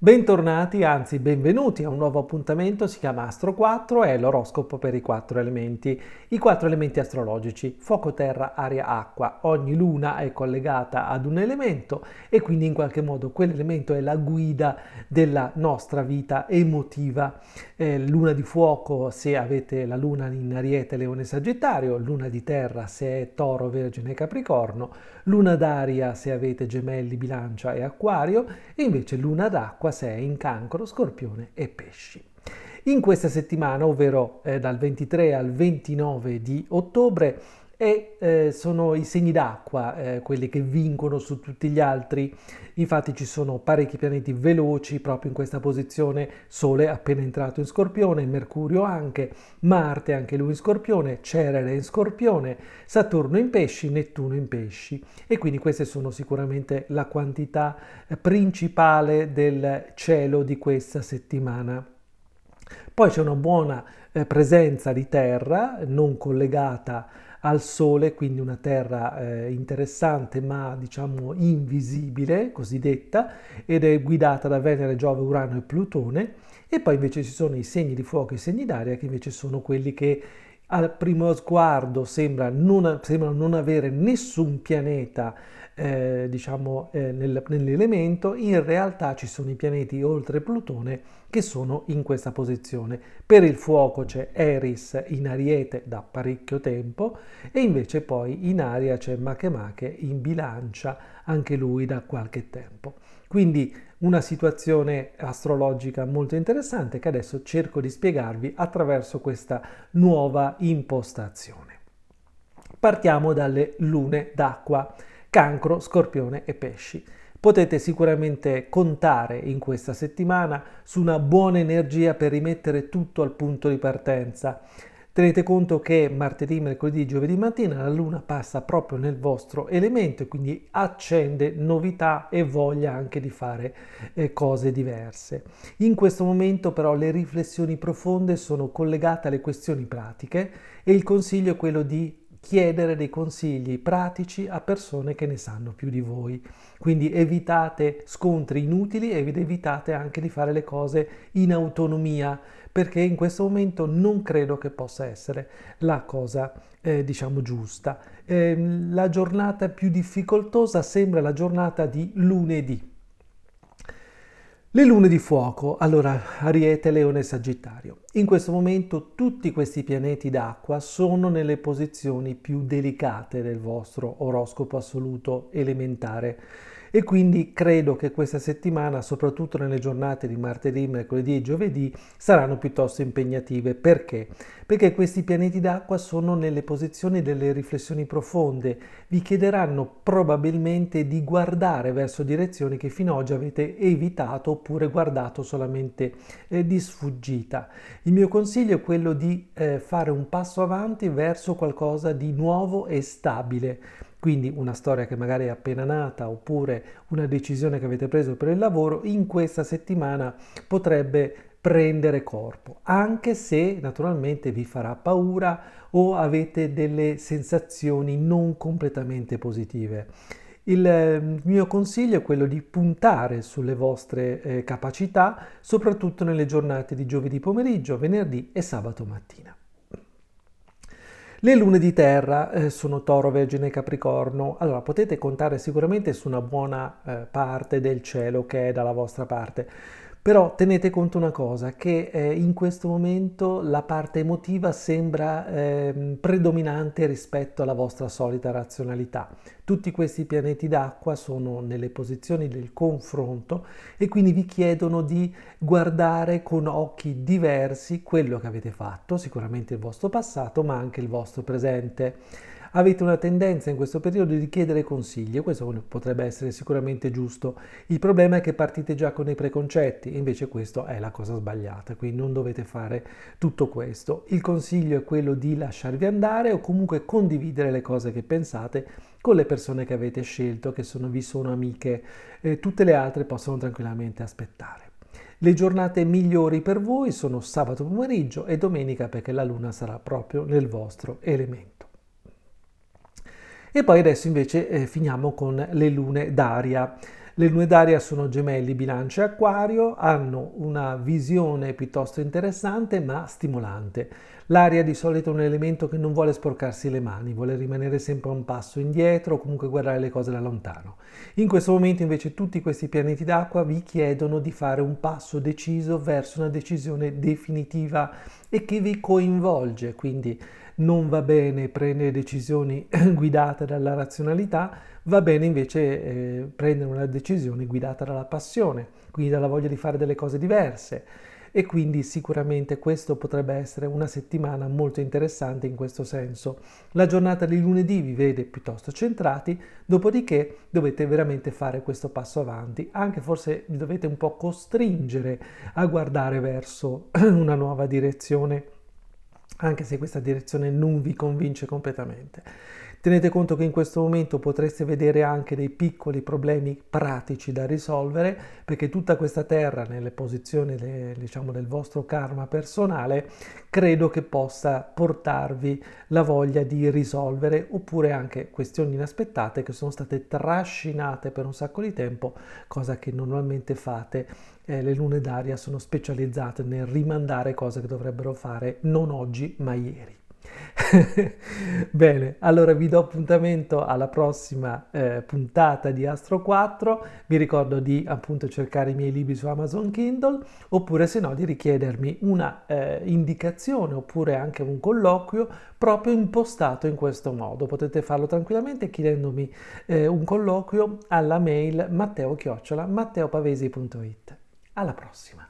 Bentornati, anzi benvenuti a un nuovo appuntamento, si chiama Astro 4, è l'oroscopo per i quattro elementi, i quattro elementi astrologici, fuoco, terra, aria, acqua. Ogni luna è collegata ad un elemento e quindi in qualche modo quell'elemento è la guida della nostra vita emotiva. Eh, luna di fuoco se avete la luna in Ariete, Leone, Sagittario, luna di terra se è Toro, Vergine, Capricorno, luna d'aria se avete Gemelli, Bilancia e Acquario e invece luna d'acqua acqua 6 in cancro, scorpione e pesci. In questa settimana, ovvero eh, dal 23 al 29 di ottobre, e eh, sono i segni d'acqua eh, quelli che vincono su tutti gli altri. Infatti ci sono parecchi pianeti veloci proprio in questa posizione, Sole appena entrato in Scorpione, Mercurio anche, Marte anche lui in Scorpione, Cerere in Scorpione, Saturno in Pesci, Nettuno in Pesci. E quindi queste sono sicuramente la quantità eh, principale del cielo di questa settimana. Poi c'è una buona eh, presenza di terra non collegata al Sole, quindi una terra eh, interessante ma diciamo invisibile, cosiddetta, ed è guidata da Venere, Giove, Urano e Plutone. E poi invece ci sono i segni di fuoco e i segni d'aria che invece sono quelli che al primo sguardo sembra non, sembrano non avere nessun pianeta eh, diciamo, eh, nel, nell'elemento, in realtà ci sono i pianeti oltre Plutone che sono in questa posizione. Per il fuoco c'è Eris in Ariete da parecchio tempo e invece poi in aria c'è Makemake in bilancia, anche lui da qualche tempo. Quindi una situazione astrologica molto interessante che adesso cerco di spiegarvi attraverso questa nuova impostazione. Partiamo dalle lune d'acqua cancro, scorpione e pesci. Potete sicuramente contare in questa settimana su una buona energia per rimettere tutto al punto di partenza. Tenete conto che martedì, mercoledì, giovedì mattina la luna passa proprio nel vostro elemento e quindi accende novità e voglia anche di fare eh, cose diverse. In questo momento però le riflessioni profonde sono collegate alle questioni pratiche e il consiglio è quello di chiedere dei consigli pratici a persone che ne sanno più di voi. Quindi evitate scontri inutili ed evitate anche di fare le cose in autonomia, perché in questo momento non credo che possa essere la cosa, eh, diciamo, giusta. Eh, la giornata più difficoltosa sembra la giornata di lunedì. Le lune di fuoco, allora Ariete, Leone e Sagittario. In questo momento tutti questi pianeti d'acqua sono nelle posizioni più delicate del vostro oroscopo assoluto elementare e quindi credo che questa settimana, soprattutto nelle giornate di martedì, mercoledì e giovedì, saranno piuttosto impegnative. Perché? Perché questi pianeti d'acqua sono nelle posizioni delle riflessioni profonde, vi chiederanno probabilmente di guardare verso direzioni che fino ad oggi avete evitato oppure guardato solamente eh, di sfuggita. Il mio consiglio è quello di eh, fare un passo avanti verso qualcosa di nuovo e stabile quindi una storia che magari è appena nata oppure una decisione che avete preso per il lavoro, in questa settimana potrebbe prendere corpo, anche se naturalmente vi farà paura o avete delle sensazioni non completamente positive. Il ehm, mio consiglio è quello di puntare sulle vostre eh, capacità, soprattutto nelle giornate di giovedì pomeriggio, venerdì e sabato mattina. Le lune di terra eh, sono Toro, Vergine e Capricorno, allora potete contare sicuramente su una buona eh, parte del cielo che è dalla vostra parte. Però tenete conto una cosa, che eh, in questo momento la parte emotiva sembra eh, predominante rispetto alla vostra solita razionalità. Tutti questi pianeti d'acqua sono nelle posizioni del confronto e quindi vi chiedono di guardare con occhi diversi quello che avete fatto, sicuramente il vostro passato, ma anche il vostro presente avete una tendenza in questo periodo di chiedere consigli e questo potrebbe essere sicuramente giusto. Il problema è che partite già con i preconcetti invece questo è la cosa sbagliata, quindi non dovete fare tutto questo. Il consiglio è quello di lasciarvi andare o comunque condividere le cose che pensate con le persone che avete scelto, che sono, vi sono amiche, eh, tutte le altre possono tranquillamente aspettare. Le giornate migliori per voi sono sabato pomeriggio e domenica perché la luna sarà proprio nel vostro elemento. E poi adesso invece eh, finiamo con le lune d'aria. Le lune d'aria sono gemelli, bilancia e acquario, hanno una visione piuttosto interessante ma stimolante. L'aria di solito è un elemento che non vuole sporcarsi le mani, vuole rimanere sempre un passo indietro o comunque guardare le cose da lontano. In questo momento invece tutti questi pianeti d'acqua vi chiedono di fare un passo deciso verso una decisione definitiva e che vi coinvolge, quindi non va bene prendere decisioni guidate dalla razionalità, va bene invece eh, prendere una decisione guidata dalla passione, quindi dalla voglia di fare delle cose diverse e quindi sicuramente questo potrebbe essere una settimana molto interessante in questo senso. La giornata di lunedì vi vede piuttosto centrati, dopodiché dovete veramente fare questo passo avanti, anche forse vi dovete un po' costringere a guardare verso una nuova direzione, anche se questa direzione non vi convince completamente. Tenete conto che in questo momento potreste vedere anche dei piccoli problemi pratici da risolvere perché tutta questa terra nelle posizioni de, diciamo, del vostro karma personale credo che possa portarvi la voglia di risolvere oppure anche questioni inaspettate che sono state trascinate per un sacco di tempo, cosa che normalmente fate eh, le lune d'aria sono specializzate nel rimandare cose che dovrebbero fare non oggi ma ieri. Bene, allora vi do appuntamento alla prossima eh, puntata di Astro 4. Vi ricordo di appunto cercare i miei libri su Amazon Kindle oppure se no di richiedermi una eh, indicazione oppure anche un colloquio proprio impostato in questo modo. Potete farlo tranquillamente chiedendomi eh, un colloquio alla mail matteo-matteopavesi.it. Alla prossima!